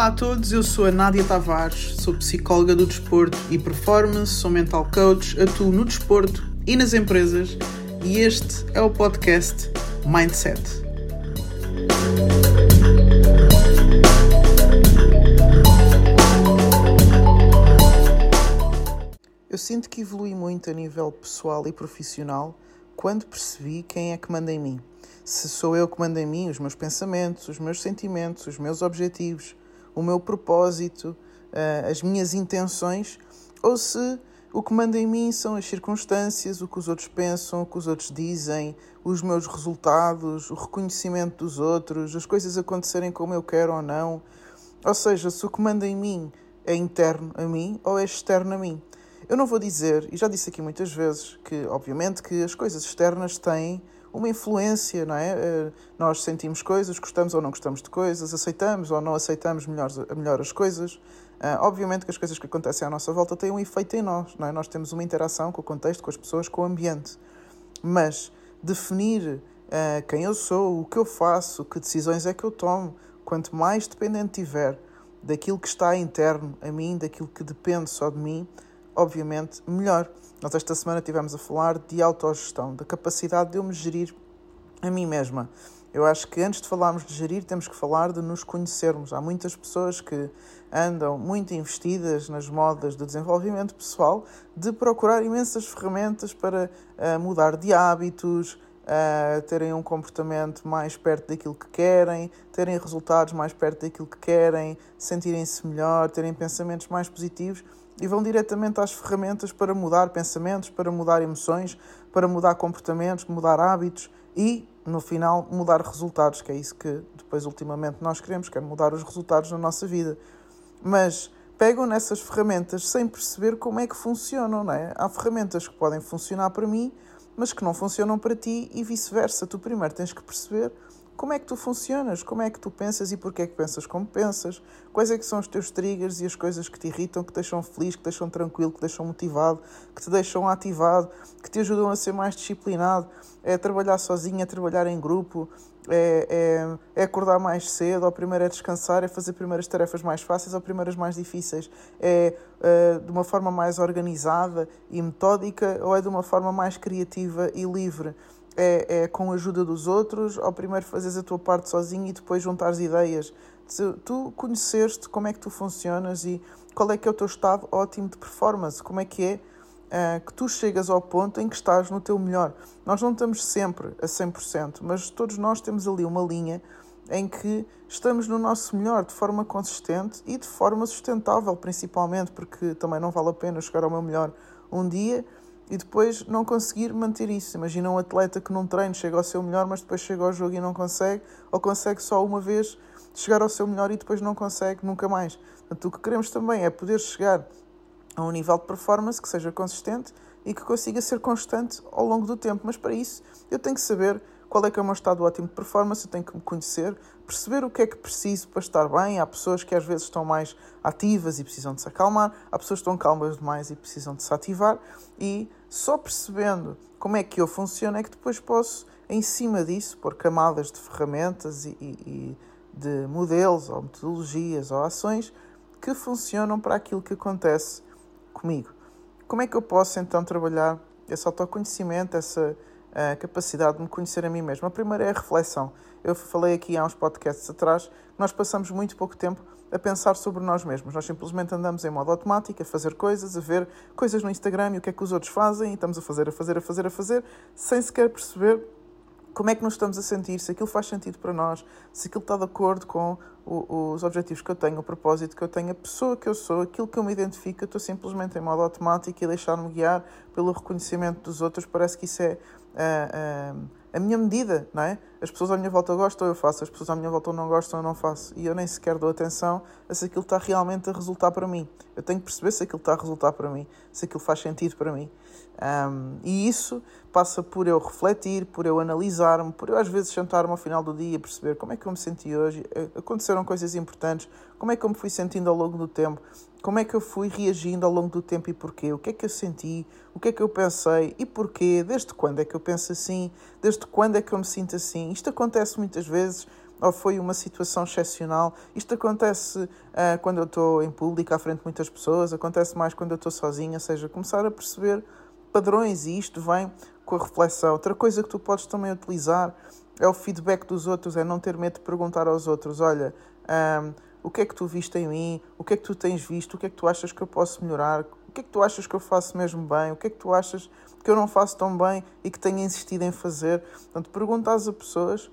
Olá a todos, eu sou a Nádia Tavares, sou psicóloga do desporto e performance, sou mental coach, atuo no desporto e nas empresas e este é o podcast Mindset. Eu sinto que evolui muito a nível pessoal e profissional quando percebi quem é que manda em mim. Se sou eu que mando em mim os meus pensamentos, os meus sentimentos, os meus objetivos, o meu propósito, uh, as minhas intenções, ou se o que manda em mim são as circunstâncias, o que os outros pensam, o que os outros dizem, os meus resultados, o reconhecimento dos outros, as coisas acontecerem como eu quero ou não. Ou seja, se o que manda em mim é interno a mim ou é externo a mim. Eu não vou dizer, e já disse aqui muitas vezes, que obviamente que as coisas externas têm uma influência, não é? Eh, nós sentimos coisas, gostamos ou não gostamos de coisas, aceitamos ou não aceitamos melhor, melhor as coisas. Uh, obviamente que as coisas que acontecem à nossa volta têm um efeito em nós, não é? Nós temos uma interação com o contexto, com as pessoas, com o ambiente. Mas definir uh, quem eu sou, o que eu faço, que decisões é que eu tomo, quanto mais dependente tiver daquilo que está interno a mim, daquilo que depende só de mim, obviamente melhor. Nós esta semana tivemos a falar de autogestão, da capacidade de eu me gerir a mim mesma. Eu acho que antes de falarmos de gerir, temos que falar de nos conhecermos. Há muitas pessoas que andam muito investidas nas modas de desenvolvimento pessoal, de procurar imensas ferramentas para uh, mudar de hábitos, uh, terem um comportamento mais perto daquilo que querem, terem resultados mais perto daquilo que querem, sentirem-se melhor, terem pensamentos mais positivos e vão diretamente às ferramentas para mudar pensamentos, para mudar emoções, para mudar comportamentos, mudar hábitos e, no final, mudar resultados, que é isso que depois, ultimamente, nós queremos, que é mudar os resultados na nossa vida. Mas pegam nessas ferramentas sem perceber como é que funcionam, não é? Há ferramentas que podem funcionar para mim, mas que não funcionam para ti e vice-versa. Tu primeiro tens que perceber como é que tu funcionas, como é que tu pensas e porquê é que pensas como pensas, quais é que são os teus triggers e as coisas que te irritam, que te deixam feliz, que te deixam tranquilo, que te deixam motivado, que te deixam ativado, que te ajudam a ser mais disciplinado, é trabalhar sozinho, é trabalhar em grupo, é, é, é acordar mais cedo, ou primeiro é descansar, é fazer primeiras tarefas mais fáceis ou primeiras mais difíceis, é, é de uma forma mais organizada e metódica ou é de uma forma mais criativa e livre é, é com a ajuda dos outros, ou primeiro fazes a tua parte sozinho e depois juntares ideias. Tu conheceste como é que tu funcionas e qual é que é o teu estado ótimo de performance, como é que é uh, que tu chegas ao ponto em que estás no teu melhor. Nós não estamos sempre a 100%, mas todos nós temos ali uma linha em que estamos no nosso melhor de forma consistente e de forma sustentável, principalmente, porque também não vale a pena chegar ao meu melhor um dia e depois não conseguir manter isso. Imagina um atleta que num treino chega ao seu melhor, mas depois chega ao jogo e não consegue, ou consegue só uma vez chegar ao seu melhor e depois não consegue nunca mais. Portanto, o que queremos também é poder chegar a um nível de performance que seja consistente e que consiga ser constante ao longo do tempo. Mas para isso eu tenho que saber qual é que é o meu estado ótimo de performance, eu tenho que me conhecer, perceber o que é que preciso para estar bem. Há pessoas que às vezes estão mais ativas e precisam de se acalmar, há pessoas que estão calmas demais e precisam de se ativar, e só percebendo como é que eu funciono é que depois posso, em cima disso, pôr camadas de ferramentas e, e, e de modelos ou metodologias ou ações que funcionam para aquilo que acontece comigo. Como é que eu posso então trabalhar esse autoconhecimento, essa a capacidade de me conhecer a mim mesmo. A primeira é a reflexão. Eu falei aqui há uns podcasts atrás que nós passamos muito pouco tempo a pensar sobre nós mesmos. Nós simplesmente andamos em modo automático, a fazer coisas, a ver coisas no Instagram e o que é que os outros fazem, e estamos a fazer, a fazer, a fazer, a fazer, sem sequer perceber como é que nos estamos a sentir, se aquilo faz sentido para nós, se aquilo está de acordo com o, os objetivos que eu tenho, o propósito que eu tenho, a pessoa que eu sou, aquilo que eu me identifico, eu estou simplesmente em modo automático e deixar-me guiar pelo reconhecimento dos outros, parece que isso é a, a, a minha medida, não é? As pessoas à minha volta gostam, eu faço, as pessoas à minha volta não gostam, eu não faço. E eu nem sequer dou atenção a se aquilo está realmente a resultar para mim. Eu tenho que perceber se aquilo está a resultar para mim, se aquilo faz sentido para mim. Um, e isso passa por eu refletir, por eu analisar-me, por eu às vezes sentar-me ao final do dia e perceber como é que eu me senti hoje, aconteceram coisas importantes, como é que eu me fui sentindo ao longo do tempo, como é que eu fui reagindo ao longo do tempo e porquê, o que é que eu senti, o que é que eu pensei e porquê, desde quando é que eu penso assim, desde quando é que eu me sinto assim. Isto acontece muitas vezes ou foi uma situação excepcional. Isto acontece uh, quando eu estou em público, à frente de muitas pessoas, acontece mais quando eu estou sozinha, ou seja, começar a perceber padrões e isto vem com a reflexão. Outra coisa que tu podes também utilizar é o feedback dos outros, é não ter medo de perguntar aos outros: olha, um, o que é que tu viste em mim? O que é que tu tens visto? O que é que tu achas que eu posso melhorar? O que é que tu achas que eu faço mesmo bem? O que é que tu achas que eu não faço tão bem e que tenho insistido em fazer? Portanto, pergunta às pessoas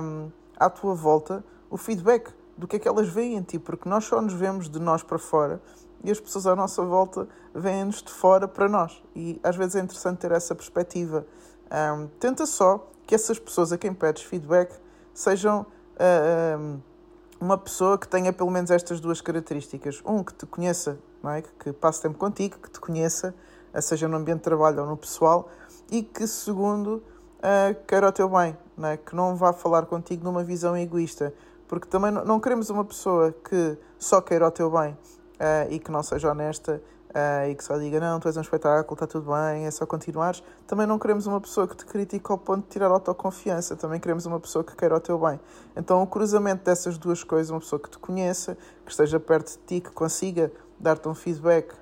um, à tua volta o feedback do que é que elas veem em ti, porque nós só nos vemos de nós para fora e as pessoas à nossa volta veem-nos de fora para nós. E às vezes é interessante ter essa perspectiva. Um, tenta só que essas pessoas a quem pedes feedback sejam uh, um, uma pessoa que tenha pelo menos estas duas características. Um, que te conheça, não é? que passe tempo contigo, que te conheça, seja no ambiente de trabalho ou no pessoal, e que, segundo, uh, queira o teu bem, não é? que não vá falar contigo numa visão egoísta. Porque também não queremos uma pessoa que só queira o teu bem uh, e que não seja honesta uh, e que só diga não, tu és um espetáculo, está tudo bem, é só continuares. Também não queremos uma pessoa que te critique ao ponto de tirar autoconfiança, também queremos uma pessoa que queira o teu bem. Então o cruzamento dessas duas coisas, uma pessoa que te conheça, que esteja perto de ti, que consiga dar-te um feedback,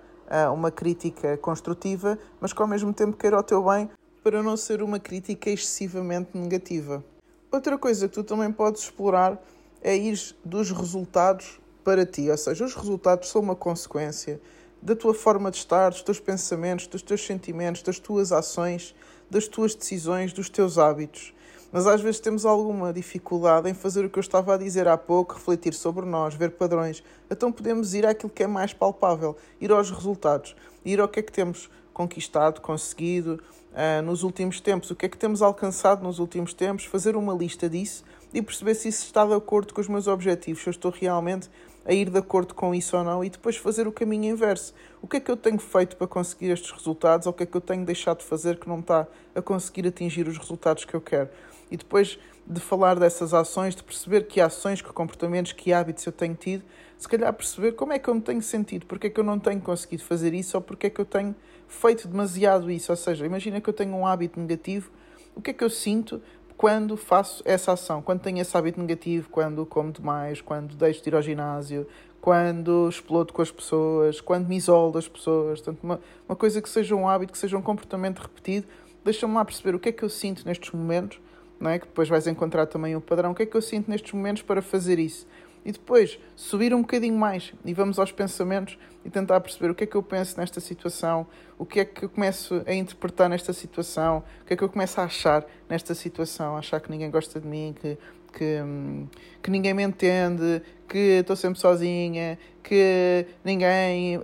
uma crítica construtiva, mas que ao mesmo tempo queira o teu bem para não ser uma crítica excessivamente negativa. Outra coisa que tu também podes explorar é ir dos resultados para ti, ou seja, os resultados são uma consequência da tua forma de estar, dos teus pensamentos, dos teus sentimentos, das tuas ações, das tuas decisões, dos teus hábitos. Mas às vezes temos alguma dificuldade em fazer o que eu estava a dizer há pouco, refletir sobre nós, ver padrões. Então podemos ir àquilo que é mais palpável, ir aos resultados, ir ao que é que temos conquistado, conseguido uh, nos últimos tempos, o que é que temos alcançado nos últimos tempos, fazer uma lista disso e perceber se isso está de acordo com os meus objetivos, se eu estou realmente a ir de acordo com isso ou não e depois fazer o caminho inverso. O que é que eu tenho feito para conseguir estes resultados ou o que é que eu tenho deixado de fazer que não está a conseguir atingir os resultados que eu quero? E depois de falar dessas ações, de perceber que ações, que comportamentos, que hábitos eu tenho tido, se calhar perceber como é que eu me tenho sentido, porque é que eu não tenho conseguido fazer isso ou porque é que eu tenho feito demasiado isso. Ou seja, imagina que eu tenho um hábito negativo, o que é que eu sinto quando faço essa ação, quando tenho esse hábito negativo, quando como demais, quando deixo de ir ao ginásio, quando explodo com as pessoas, quando me isolo das pessoas. Portanto, uma, uma coisa que seja um hábito, que seja um comportamento repetido, deixa-me lá perceber o que é que eu sinto nestes momentos, não é? que depois vais encontrar também o padrão, o que é que eu sinto nestes momentos para fazer isso? E depois subir um bocadinho mais. E vamos aos pensamentos e tentar perceber o que é que eu penso nesta situação, o que é que eu começo a interpretar nesta situação, o que é que eu começo a achar nesta situação, achar que ninguém gosta de mim, que que, que ninguém me entende, que estou sempre sozinha, que ninguém uh,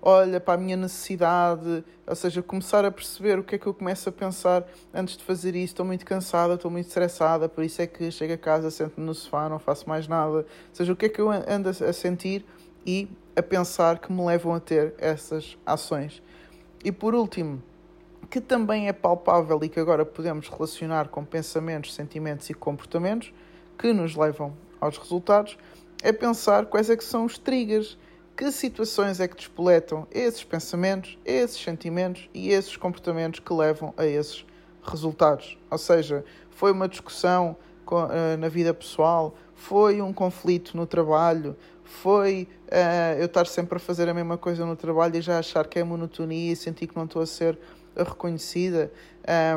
olha para a minha necessidade, ou seja, começar a perceber o que é que eu começo a pensar antes de fazer isso. Estou muito cansada, estou muito estressada, por isso é que chego a casa, sento-me no sofá, não faço mais nada. Ou seja, o que é que eu ando a sentir e a pensar que me levam a ter essas ações. E por último, que também é palpável e que agora podemos relacionar com pensamentos, sentimentos e comportamentos que nos levam aos resultados, é pensar quais é que são os triggers, que situações é que despoletam esses pensamentos, esses sentimentos e esses comportamentos que levam a esses resultados. Ou seja, foi uma discussão eh, na vida pessoal, foi um conflito no trabalho, foi uh, eu estar sempre a fazer a mesma coisa no trabalho e já achar que é monotonia e sentir que não estou a ser reconhecida,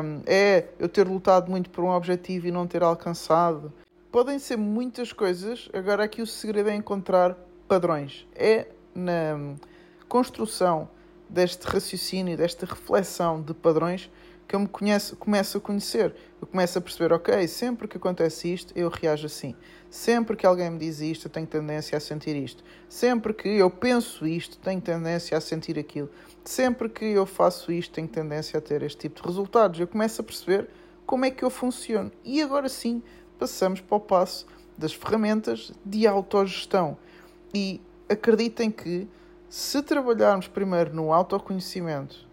um, é eu ter lutado muito por um objetivo e não ter alcançado. Podem ser muitas coisas, agora aqui o segredo é encontrar padrões. É na construção deste raciocínio, desta reflexão de padrões que eu me conheço, começo a conhecer. Eu começo a perceber, ok, sempre que acontece isto, eu reajo assim. Sempre que alguém me diz isto, eu tenho tendência a sentir isto. Sempre que eu penso isto, tenho tendência a sentir aquilo. Sempre que eu faço isto, tenho tendência a ter este tipo de resultados. Eu começo a perceber como é que eu funciono. E agora sim, passamos para o passo das ferramentas de autogestão. E acreditem que se trabalharmos primeiro no autoconhecimento,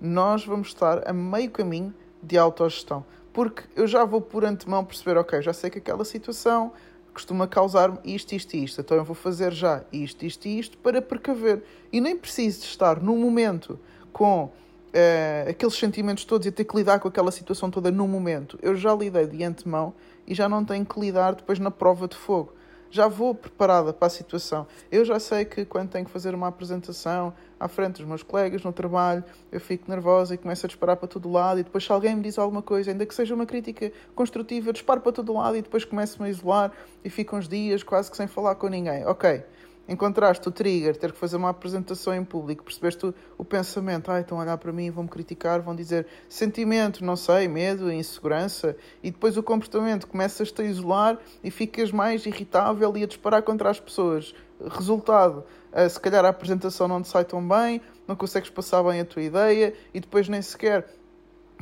nós vamos estar a meio caminho de autogestão. Porque eu já vou por antemão perceber, ok, já sei que aquela situação costuma causar-me isto, isto e isto, então eu vou fazer já isto, isto e isto para precaver. E nem preciso de estar no momento com uh, aqueles sentimentos todos e ter que lidar com aquela situação toda no momento. Eu já lidei de antemão e já não tenho que lidar depois na prova de fogo. Já vou preparada para a situação. Eu já sei que quando tenho que fazer uma apresentação à frente dos meus colegas no trabalho, eu fico nervosa e começo a disparar para todo lado. E depois, se alguém me diz alguma coisa, ainda que seja uma crítica construtiva, disparo para todo lado e depois começo-me a isolar e fico uns dias quase que sem falar com ninguém. Ok, encontraste o trigger, ter que fazer uma apresentação em público, percebeste o, o pensamento, ah, estão a olhar para mim, vão-me criticar, vão dizer sentimento, não sei, medo, insegurança, e depois o comportamento, começas-te a isolar e ficas mais irritável e a disparar contra as pessoas. Resultado, eh, se calhar a apresentação não te sai tão bem, não consegues passar bem a tua ideia e depois nem sequer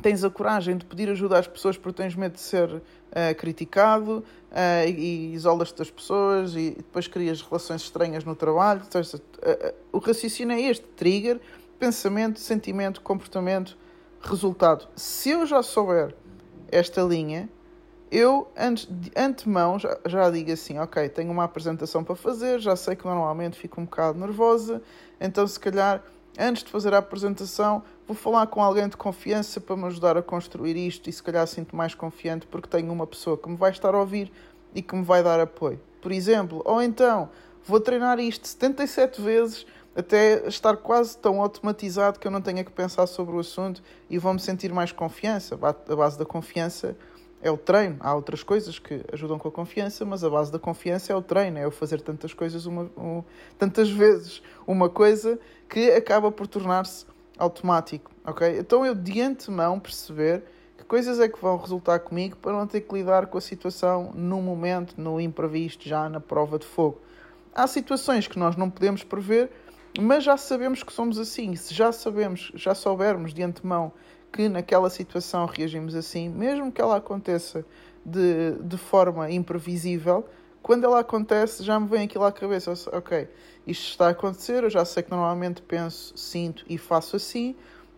tens a coragem de pedir ajuda às pessoas porque tens medo de ser uh, criticado uh, e, e isolas-te das pessoas e, depois crias relações estranhas no trabalho. Então, uh, o raciocínio é este: trigger, pensamento, sentimento, comportamento, resultado. Se eu já souber esta linha, eu antes, de antemão já, já digo assim: ok, tenho uma apresentação para fazer, já sei que normalmente fico um bocado nervosa, então se calhar antes de fazer a apresentação, vou falar com alguém de confiança para me ajudar a construir isto e se calhar sinto mais confiante porque tenho uma pessoa que me vai estar a ouvir e que me vai dar apoio. Por exemplo, ou então vou treinar isto 77 vezes até estar quase tão automatizado que eu não tenha que pensar sobre o assunto e vou-me sentir mais confiança. A base da confiança é o treino. Há outras coisas que ajudam com a confiança, mas a base da confiança é o treino, é eu fazer tantas coisas uma, um, tantas vezes uma coisa que acaba por tornar-se automático, ok? Então eu de antemão perceber que coisas é que vão resultar comigo para não ter que lidar com a situação no momento, no imprevisto, já na prova de fogo. Há situações que nós não podemos prever, mas já sabemos que somos assim. Se já sabemos, já soubermos de antemão que naquela situação reagimos assim, mesmo que ela aconteça de, de forma imprevisível, quando ela acontece já me vem aquilo à cabeça, ok, isto está a acontecer, eu já sei que normalmente penso, sinto e faço assim,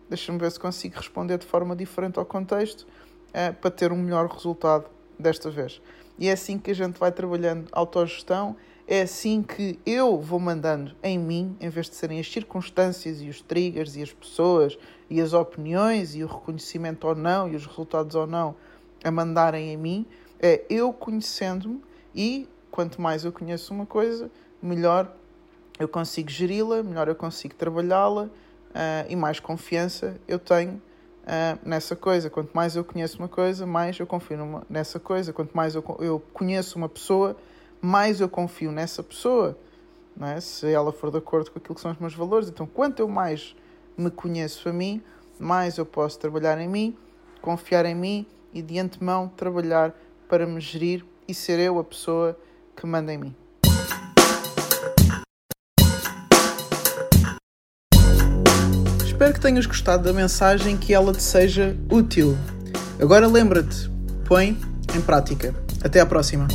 deixa-me ver se consigo responder de forma diferente ao contexto uh, para ter um melhor resultado desta vez. E é assim que a gente vai trabalhando autogestão, é assim que eu vou mandando em mim, em vez de serem as circunstâncias e os triggers e as pessoas e as opiniões e o reconhecimento ou não e os resultados ou não a mandarem em mim, é eu conhecendo-me e quanto mais eu conheço uma coisa, melhor eu consigo geri-la, melhor eu consigo trabalhá-la uh, e mais confiança eu tenho uh, nessa coisa. Quanto mais eu conheço uma coisa, mais eu confio numa, nessa coisa. Quanto mais eu, eu conheço uma pessoa, mais eu confio nessa pessoa, é? se ela for de acordo com aquilo que são os meus valores. Então, quanto eu mais me conheço a mim, mais eu posso trabalhar em mim, confiar em mim e de antemão trabalhar para me gerir e ser eu a pessoa que manda em mim. Espero que tenhas gostado da mensagem que ela te seja útil. Agora lembra-te, põe em prática. Até à próxima.